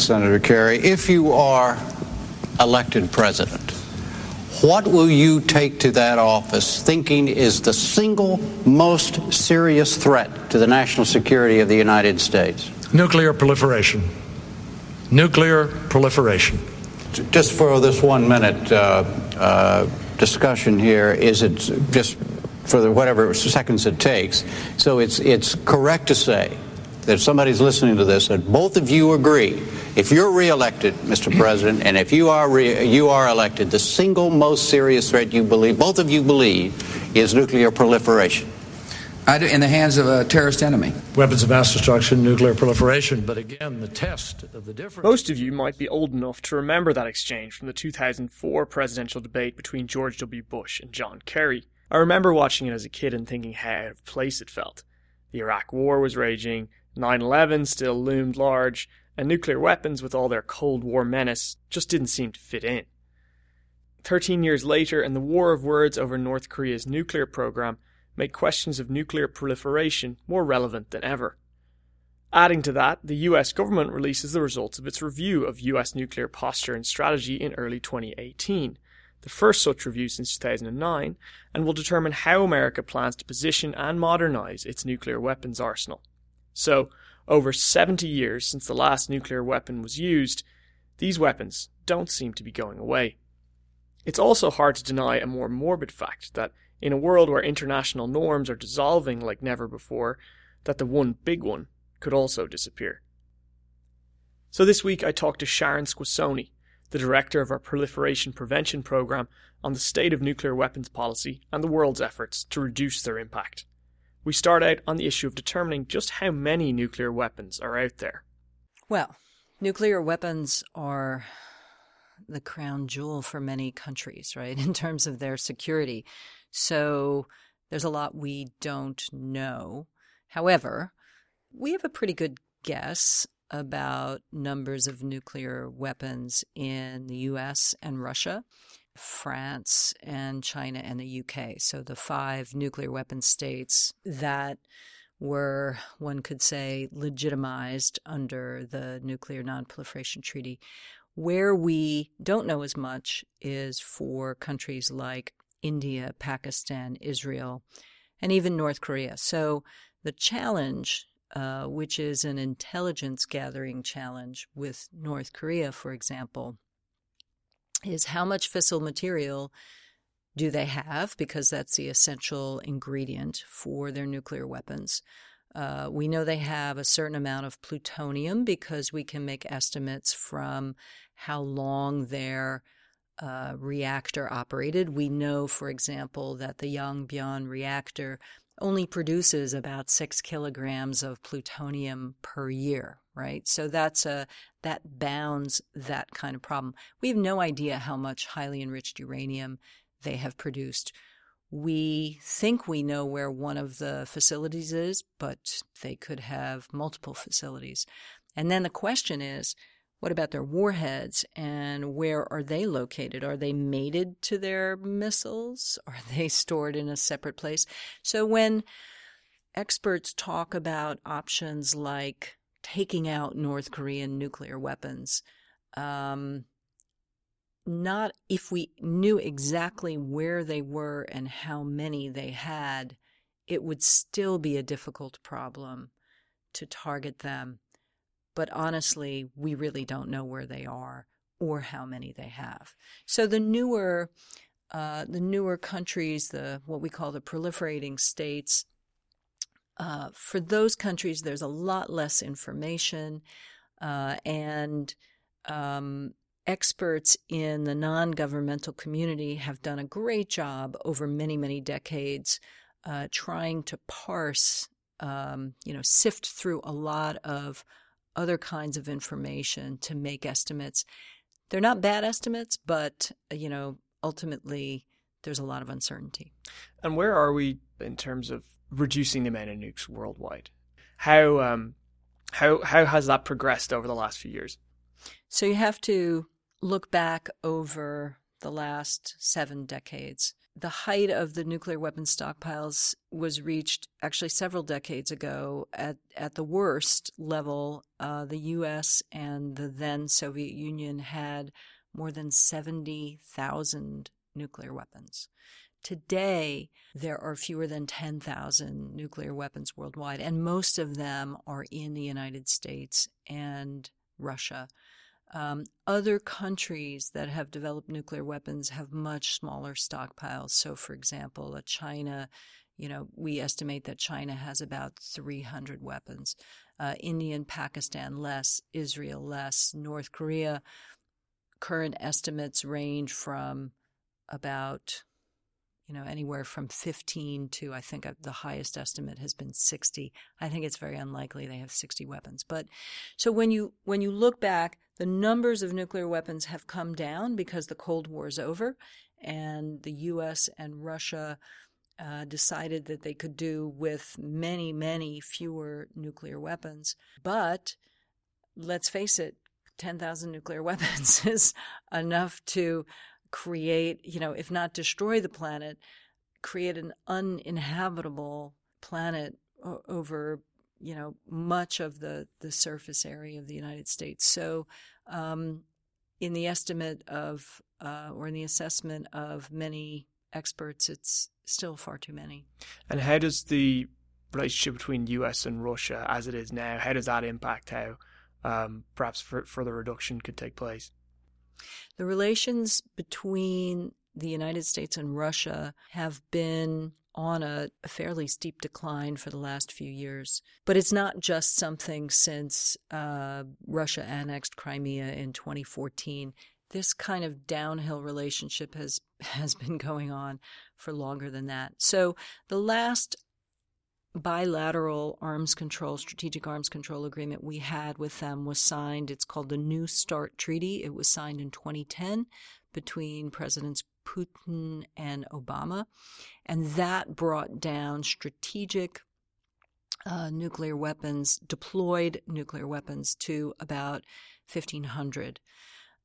Senator Kerry, if you are elected president, what will you take to that office thinking is the single most serious threat to the national security of the United States? Nuclear proliferation. Nuclear proliferation. Just for this one minute uh, uh, discussion here, is it just for the whatever seconds it takes? So it's it's correct to say that if somebody's listening to this, that both of you agree, if you're reelected, Mr. President, and if you are re- you are elected, the single most serious threat you believe, both of you believe, is nuclear proliferation. Do, in the hands of a terrorist enemy. Weapons of mass destruction, nuclear proliferation. But again, the test of the difference. Most of you might be old enough to remember that exchange from the 2004 presidential debate between George W. Bush and John Kerry. I remember watching it as a kid and thinking how out of place it felt. The Iraq War was raging, 9 11 still loomed large, and nuclear weapons, with all their Cold War menace, just didn't seem to fit in. Thirteen years later, and the war of words over North Korea's nuclear program made questions of nuclear proliferation more relevant than ever. Adding to that, the US government releases the results of its review of US nuclear posture and strategy in early 2018, the first such review since 2009, and will determine how America plans to position and modernize its nuclear weapons arsenal. So, over 70 years since the last nuclear weapon was used, these weapons don't seem to be going away. It's also hard to deny a more morbid fact that in a world where international norms are dissolving like never before, that the one big one could also disappear. So this week I talked to Sharon Squassoni, the director of our Proliferation Prevention Program, on the state of nuclear weapons policy and the world's efforts to reduce their impact. We start out on the issue of determining just how many nuclear weapons are out there. Well, nuclear weapons are the crown jewel for many countries, right, in terms of their security. So there's a lot we don't know. However, we have a pretty good guess about numbers of nuclear weapons in the US and Russia, France and China and the UK. So the five nuclear weapon states that were, one could say, legitimized under the Nuclear Nonproliferation Treaty. Where we don't know as much is for countries like India, Pakistan, Israel, and even North Korea. So the challenge, uh, which is an intelligence gathering challenge with North Korea, for example, is how much fissile material do they have? Because that's the essential ingredient for their nuclear weapons. Uh, we know they have a certain amount of plutonium because we can make estimates from how long their uh, reactor operated. We know, for example, that the Yongbyon reactor only produces about six kilograms of plutonium per year, right? So that's a that bounds that kind of problem. We have no idea how much highly enriched uranium they have produced. We think we know where one of the facilities is, but they could have multiple facilities. And then the question is, what about their warheads and where are they located? Are they mated to their missiles? Are they stored in a separate place? So when experts talk about options like taking out North Korean nuclear weapons, um, not if we knew exactly where they were and how many they had, it would still be a difficult problem to target them but honestly, we really don't know where they are or how many they have. So the newer, uh, the newer countries, the what we call the proliferating states, uh, for those countries, there's a lot less information, uh, and um, experts in the non-governmental community have done a great job over many, many decades uh, trying to parse, um, you know, sift through a lot of other kinds of information to make estimates. They're not bad estimates, but, you know, ultimately there's a lot of uncertainty. And where are we in terms of reducing the amount of nukes worldwide? How um, how how has that progressed over the last few years? So you have to look back over the last seven decades. the height of the nuclear weapon stockpiles was reached actually several decades ago. At at the worst level, uh, the U.S. and the then Soviet Union had more than seventy thousand nuclear weapons. Today, there are fewer than 10,000 nuclear weapons worldwide, and most of them are in the United States and Russia. Um, other countries that have developed nuclear weapons have much smaller stockpiles. So, for example, China, you know, we estimate that China has about 300 weapons. Uh, India and Pakistan less, Israel less, North Korea. Current estimates range from about you know, anywhere from 15 to I think the highest estimate has been 60. I think it's very unlikely they have 60 weapons. But so when you when you look back, the numbers of nuclear weapons have come down because the Cold War is over, and the U.S. and Russia uh, decided that they could do with many many fewer nuclear weapons. But let's face it, 10,000 nuclear weapons is enough to create, you know, if not destroy the planet, create an uninhabitable planet o- over, you know, much of the, the surface area of the United States. So, um, in the estimate of, uh, or in the assessment of many experts, it's still far too many. And how does the relationship between US and Russia, as it is now, how does that impact how um, perhaps further reduction could take place? The relations between the United States and Russia have been on a, a, fairly steep decline for the last few years. But it's not just something since uh, Russia annexed Crimea in 2014. This kind of downhill relationship has has been going on for longer than that. So the last bilateral arms control, strategic arms control agreement we had with them was signed. It's called the New START Treaty. It was signed in 2010 between Presidents Putin and Obama. And that brought down strategic uh, nuclear weapons, deployed nuclear weapons to about 1,500.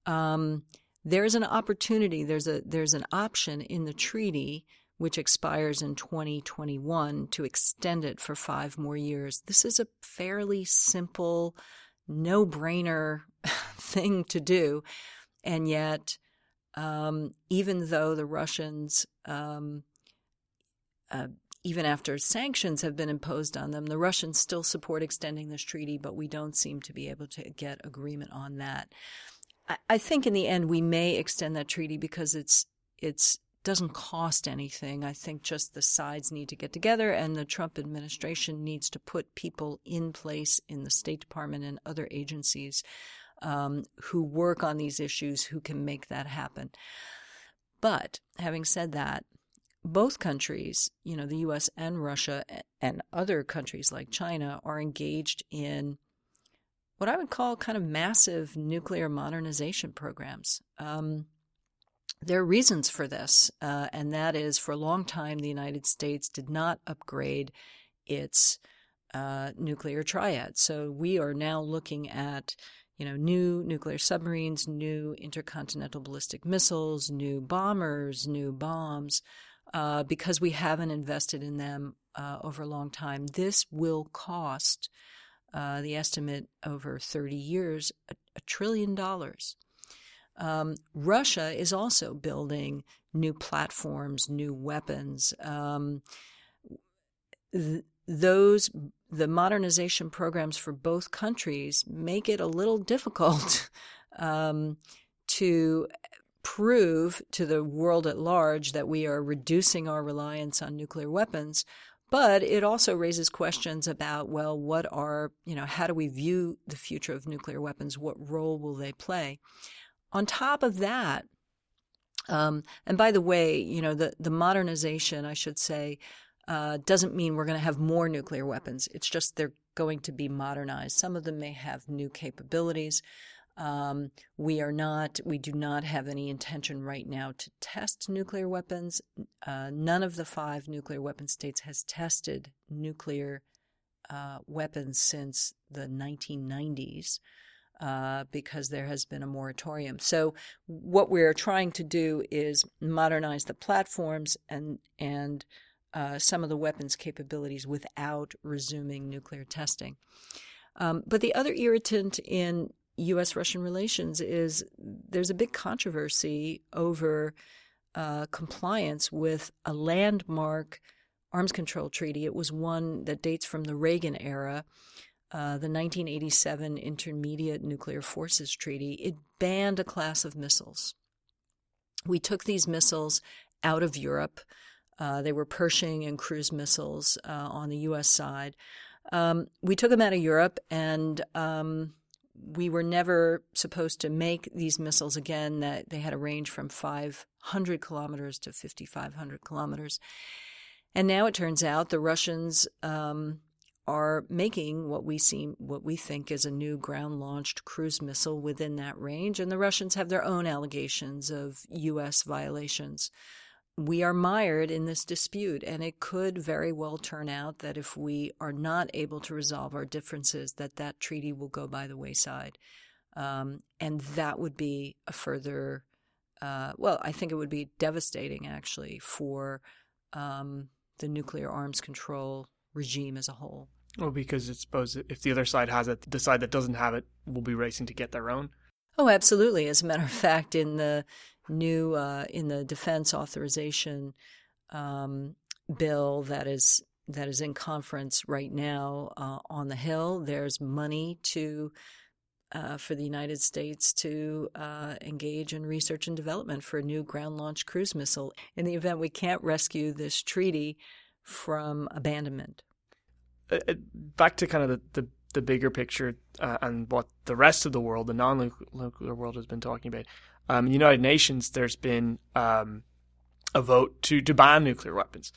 Um, there's an opportunity, there's a there's an option in the treaty which expires in 2021, to extend it for five more years. This is a fairly simple, no brainer thing to do. And yet, um, even though the Russians, um, uh, even after sanctions have been imposed on them, the Russians still support extending this treaty, but we don't seem to be able to get agreement on that. I, I think in the end we may extend that treaty because it's it's doesn't cost anything. I think just the sides need to get together and the Trump administration needs to put people in place in the State Department and other agencies um, who work on these issues who can make that happen. But having said that, both countries, you know, the US and Russia and other countries like China are engaged in what I would call kind of massive nuclear modernization programs. Um, there are reasons for this, uh, and that is for a long time the United States did not upgrade its uh, nuclear triad. So we are now looking at you know new nuclear submarines, new intercontinental ballistic missiles, new bombers, new bombs, uh, because we haven't invested in them uh, over a long time. This will cost. Uh, the estimate over 30 years, a, a trillion dollars. Um, Russia is also building new platforms, new weapons. Um, th- those the modernization programs for both countries make it a little difficult um, to prove to the world at large that we are reducing our reliance on nuclear weapons. But it also raises questions about, well, what are, you know, how do we view the future of nuclear weapons? What role will they play? On top of that, um, and by the way, you know, the, the modernization, I should say, uh, doesn't mean we're going to have more nuclear weapons. It's just they're going to be modernized. Some of them may have new capabilities. Um, we are not, we do not have any intention right now to test nuclear weapons. Uh, none of the five nuclear weapon states has tested nuclear uh, weapons since the 1990s. Uh, because there has been a moratorium. So what we're trying to do is modernize the platforms and and uh, some of the weapons capabilities without resuming nuclear testing. Um, but the other irritant in U.S. Russian relations is there's a big controversy over uh, compliance with a landmark arms control treaty. It was one that dates from the Reagan era uh, the 1987 Intermediate Nuclear Forces Treaty, it banned a class of missiles. We took these missiles out of Europe. Uh, they were Pershing and cruise missiles uh, on the U.S. side. Um, we took them out of Europe, and um, we were never supposed to make these missiles again. That they had a range from 500 kilometers to 5,500 kilometers. And now it turns out the Russians um, are making what we seem what we think is a new ground launched cruise missile within that range and the Russians have their own allegations of US violations. We are mired in this dispute and it could very well turn out that if we are not able to resolve our differences that that treaty will go by the wayside. Um, and that would be a further uh, well, I think it would be devastating actually for um, the nuclear arms control regime as a whole. Well, because it's suppose if the other side has it, the side that doesn't have it will be racing to get their own. Oh, absolutely. As a matter of fact, in the new uh, in the defense authorization um, bill that is that is in conference right now uh, on the Hill, there's money to uh, for the United States to uh, engage in research and development for a new ground launched cruise missile in the event we can't rescue this treaty from abandonment. Uh, uh, back to kind of the, the, the bigger picture uh, and what the rest of the world, the non-nuclear world, has been talking about. Um, United Nations, there's been um, a vote to, to ban nuclear weapons.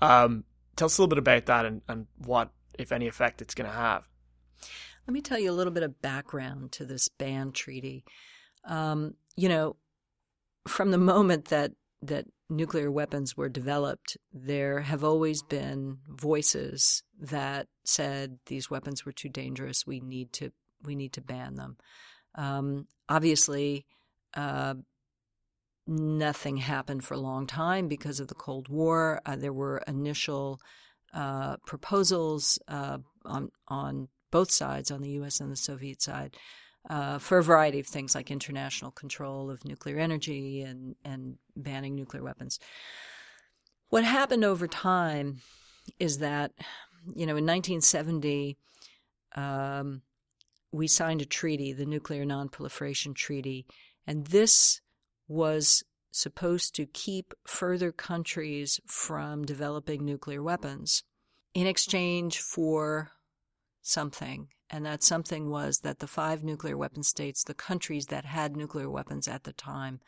Um, tell us a little bit about that and, and what, if any, effect it's going to have. Let me tell you a little bit of background to this ban treaty. Um, you know, from the moment that that nuclear weapons were developed, there have always been voices that said these weapons were too dangerous. We need to we need to ban them. Um, obviously, uh, nothing happened for a long time because of the Cold War. Uh, there were initial uh, proposals uh, on on both sides, on the U.S. and the Soviet side, uh, for a variety of things like international control of nuclear energy and, and banning nuclear weapons. What happened over time is that, you know, in 1970, um, we signed a treaty, the Nuclear Nonproliferation Treaty, and this was supposed to keep further countries from developing nuclear weapons in exchange for something and that something was that the five nuclear weapon states, the countries that had nuclear weapons at the time,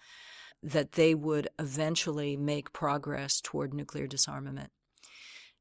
that they would eventually make progress toward nuclear disarmament.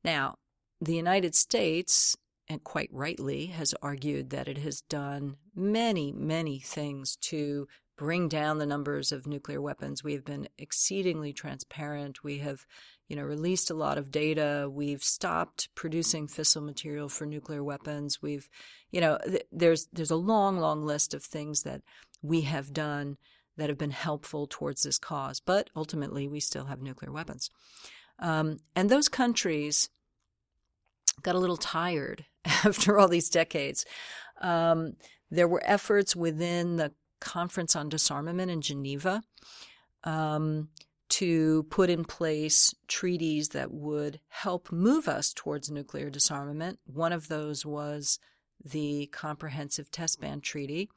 Now, the United States, and quite rightly, has argued that it has done many, many things to bring down the numbers of nuclear weapons. We have been exceedingly transparent. We have you know, released a lot of data. We've stopped producing fissile material for nuclear weapons. We've, you know, th- there's there's a long, long list of things that we have done that have been helpful towards this cause. But ultimately, we still have nuclear weapons, um, and those countries got a little tired after all these decades. Um, there were efforts within the Conference on Disarmament in Geneva. Um, to put in place treaties that would help move us towards nuclear disarmament. One of those was the Comprehensive Test Ban Treaty.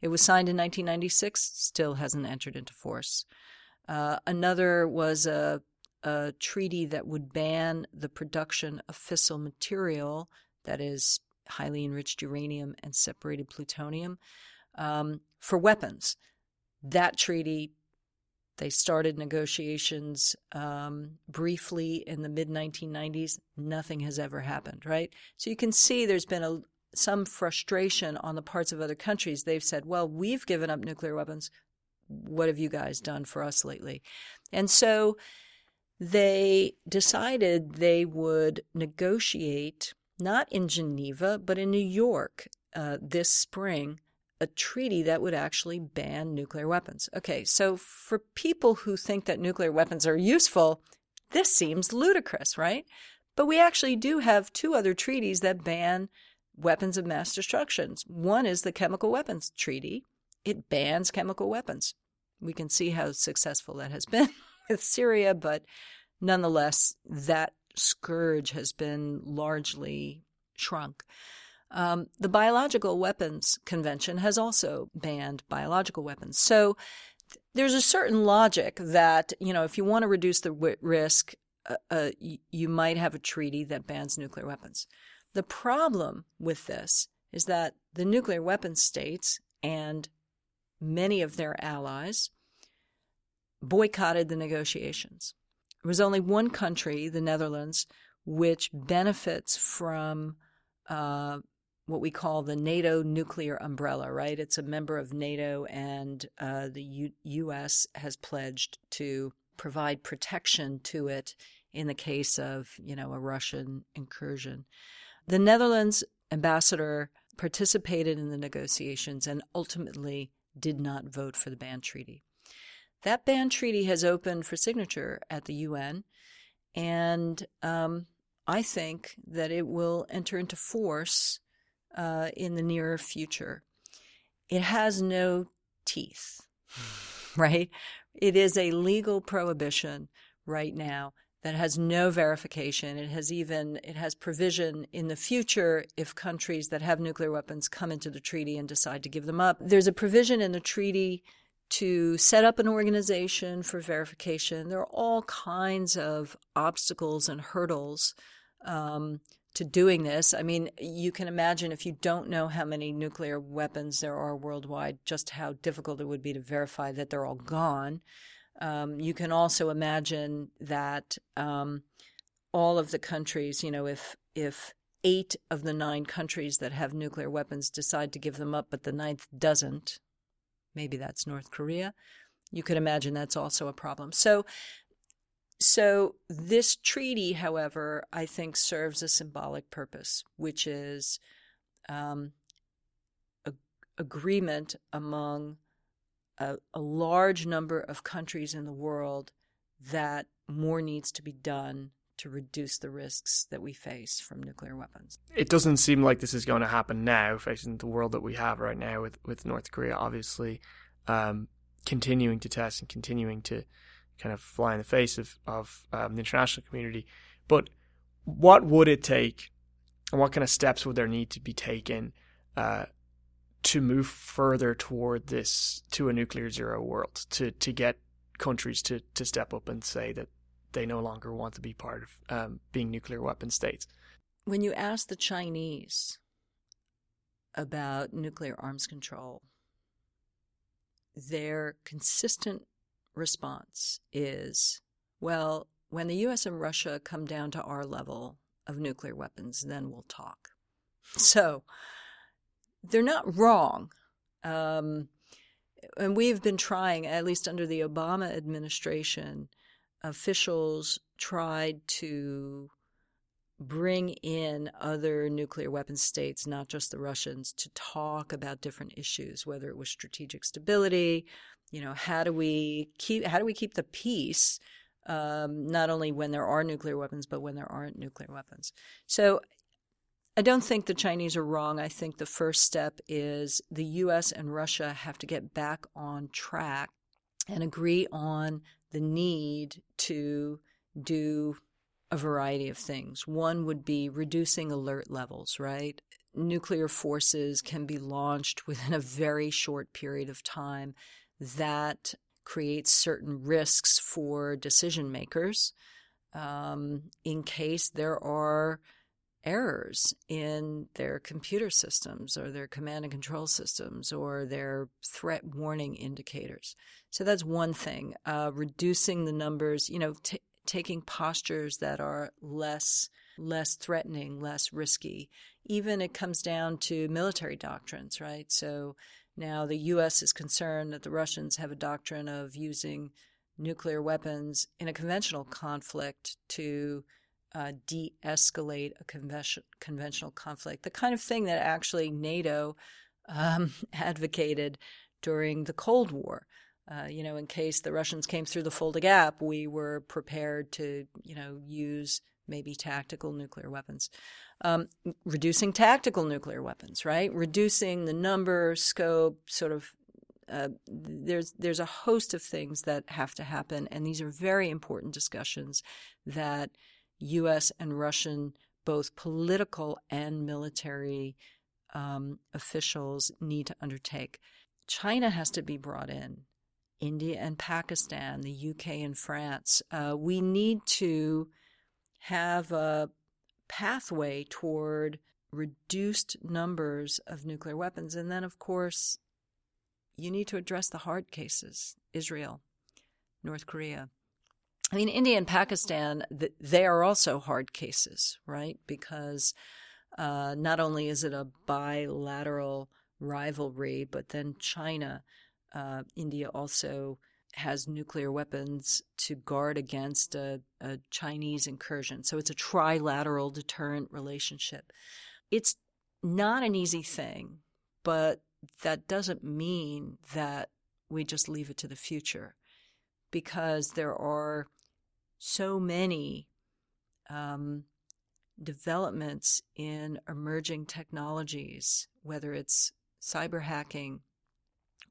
It was signed in 1996, still hasn't entered into force. Uh, another was a, a treaty that would ban the production of fissile material, that is, highly enriched uranium and separated plutonium, um, for weapons. That treaty they started negotiations um, briefly in the mid 1990s. Nothing has ever happened, right? So you can see there's been a, some frustration on the parts of other countries. They've said, well, we've given up nuclear weapons. What have you guys done for us lately? And so they decided they would negotiate, not in Geneva, but in New York uh, this spring, a treaty that would actually ban nuclear weapons. Okay, so for people who think that nuclear weapons are useful, this seems ludicrous, right? But we actually do have two other treaties that ban weapons of mass destruction. One is the Chemical Weapons Treaty, it bans chemical weapons. We can see how successful that has been with Syria, but nonetheless, that scourge has been largely shrunk. Um, the Biological Weapons Convention has also banned biological weapons. So there's a certain logic that, you know, if you want to reduce the w- risk, uh, uh, you might have a treaty that bans nuclear weapons. The problem with this is that the nuclear weapons states and many of their allies boycotted the negotiations. There was only one country, the Netherlands, which benefits from uh, what we call the NATO nuclear umbrella, right? It's a member of NATO, and uh, the U- U.S. has pledged to provide protection to it in the case of, you know, a Russian incursion. The Netherlands ambassador participated in the negotiations and ultimately did not vote for the ban treaty. That ban treaty has opened for signature at the UN, and um, I think that it will enter into force uh, in the near future. It has no teeth, right? It is a legal prohibition right now that has no verification. It has even it has provision in the future if countries that have nuclear weapons come into the treaty and decide to give them up. There's a provision in the treaty to set up an organization for verification. There are all kinds of obstacles and hurdles um, to doing this. I mean, you can imagine if you don't know how many nuclear weapons there are worldwide, just how difficult it would be to verify that they're all gone. Um, you can also imagine that um, all of the countries, you know, if if eight of the nine countries that have nuclear weapons decide to give them up, but the ninth doesn't, maybe that's North Korea. You could imagine that's also a problem. So, so this treaty, however, I think serves a symbolic purpose, which is um, a, agreement among a, a large number of countries in the world that more needs to be done to reduce the risks that we face from nuclear weapons. It doesn't seem like this is going to happen now, facing the world that we have right now with, with North Korea, obviously um, continuing to test and continuing to kind of fly in the face of, of um, the international community. But what would it take, and what kind of steps would there need to be taken uh, to move further toward this to a nuclear zero world to to get countries to to step up and say that they no longer want to be part of um, being nuclear weapon states. When you ask the Chinese about nuclear arms control, their consistent response is, well, when the US and Russia come down to our level of nuclear weapons, then we'll talk. So they're not wrong. Um, and we've been trying, at least under the Obama administration, officials tried to bring in other nuclear weapon states, not just the Russians, to talk about different issues, whether it was strategic stability, you know, how do we keep how do we keep the peace um, not only when there are nuclear weapons, but when there aren't nuclear weapons. So I don't think the Chinese are wrong. I think the first step is the U.S. and Russia have to get back on track and agree on the need to do a variety of things. One would be reducing alert levels, right? Nuclear forces can be launched within a very short period of time. That creates certain risks for decision makers um, in case there are errors in their computer systems or their command and control systems or their threat warning indicators. So that's one thing. Uh, reducing the numbers, you know, t- taking postures that are less less threatening, less risky. Even it comes down to military doctrines, right? So now the U.S. is concerned that the Russians have a doctrine of using nuclear weapons in a conventional conflict to uh, de escalate a convention, conventional conflict, the kind of thing that actually NATO um, advocated during the Cold War. Uh, you know, in case the Russians came through the Fulda Gap, we were prepared to, you know, use maybe tactical nuclear weapons. Um, reducing tactical nuclear weapons, right? Reducing the number, scope, sort of. Uh, there's there's a host of things that have to happen, and these are very important discussions that U.S. and Russian, both political and military um, officials, need to undertake. China has to be brought in. India and Pakistan, the UK and France. Uh, we need to have a pathway toward reduced numbers of nuclear weapons. And then, of course, you need to address the hard cases Israel, North Korea. I mean, India and Pakistan, they are also hard cases, right? Because uh, not only is it a bilateral rivalry, but then China, uh, India also has nuclear weapons to guard against a, a, Chinese incursion. So it's a trilateral deterrent relationship. It's not an easy thing, but that doesn't mean that we just leave it to the future because there are so many um, developments in emerging technologies, whether it's cyber hacking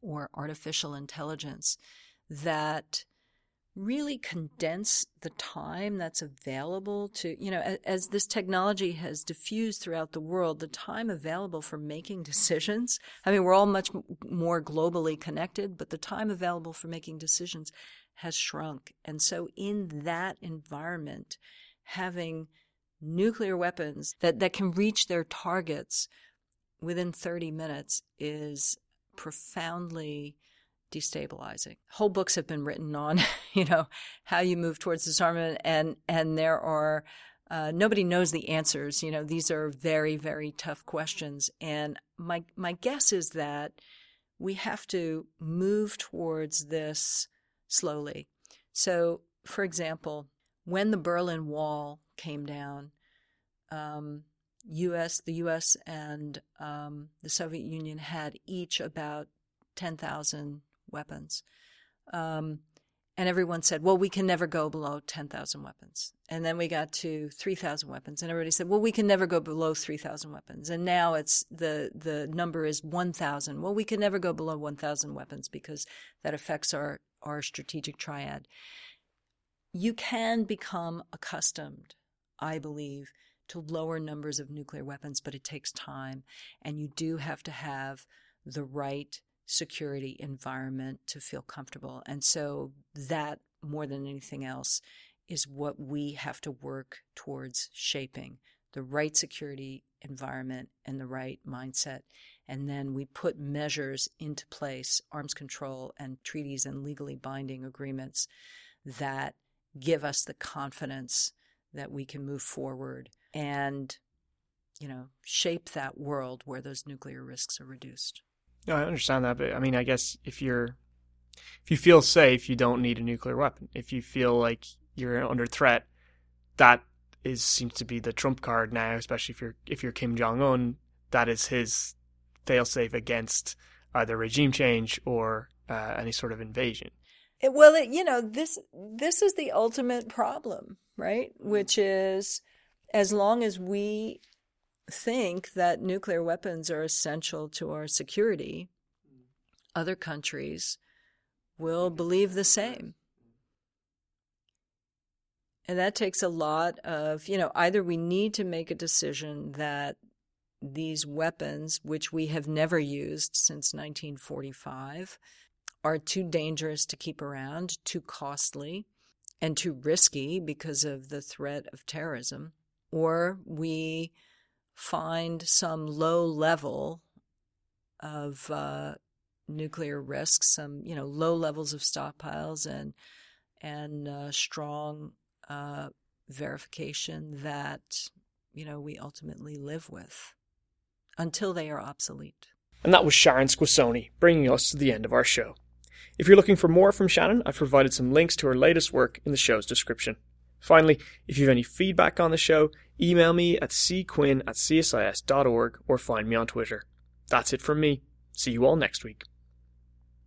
or artificial intelligence, that really condense the time that's available to, you know, as, as, this technology has diffused throughout the world, the time available for making decisions. I mean, we're all much more globally connected, but the time available for making decisions has shrunk. And so in that environment, having nuclear weapons that, that can reach their targets within 30 minutes is profoundly destabilizing. Whole books have been written on, you know, how you move towards disarmament, and and there are uh, nobody knows the answers. You know, these are very very tough questions, and my my guess is that we have to move towards this slowly. So, for example, when the Berlin Wall came down, um, U.S. the U.S. and um, the Soviet Union had each about ten thousand weapons. Um, and everyone said, well, we can never go below 10,000 weapons. And then we got to 3,000 weapons. And everybody said, well, we can never go below 3,000 weapons. And now it's the, the number is 1,000. Well, we can never go below 1,000 weapons because that affects our, our strategic triad. You can become accustomed, I believe, to lower numbers of nuclear weapons, but it takes time. And you do have to have the right security environment to feel comfortable. And so that more than anything else is what we have to work towards shaping the right security environment and the right mindset. And then we put measures into place, arms control and treaties and legally binding agreements that give us the confidence that we can move forward and, you know, shape that world where those nuclear risks are reduced. No, I understand that, but I mean, I guess if you're if you feel safe, you don't need a nuclear weapon. If you feel like you're under threat, that is seems to be the trump card now, especially if you're if you're Kim Jong Un. That is his failsafe against either regime change or uh, any sort of invasion. It, well, it, you know this this is the ultimate problem, right? Which is as long as we think that nuclear weapons are essential to our security, other countries will believe the same. And that takes a lot of, you know, either we need to make a decision that these weapons, which we have never used since 1945, are too dangerous to keep around, too costly, and too risky because of the threat of terrorism, or we find some low level of uh, nuclear risks, some you know low levels of stockpiles and and uh, strong uh, verification that you know we ultimately live with until they are obsolete. And that was Sharon Squassoni, bringing us to the end of our show. If you're looking for more from Shannon, I've provided some links to her latest work in the show's description. Finally, if you have any feedback on the show, email me at cquinn at csis.org or find me on Twitter. That's it from me. See you all next week.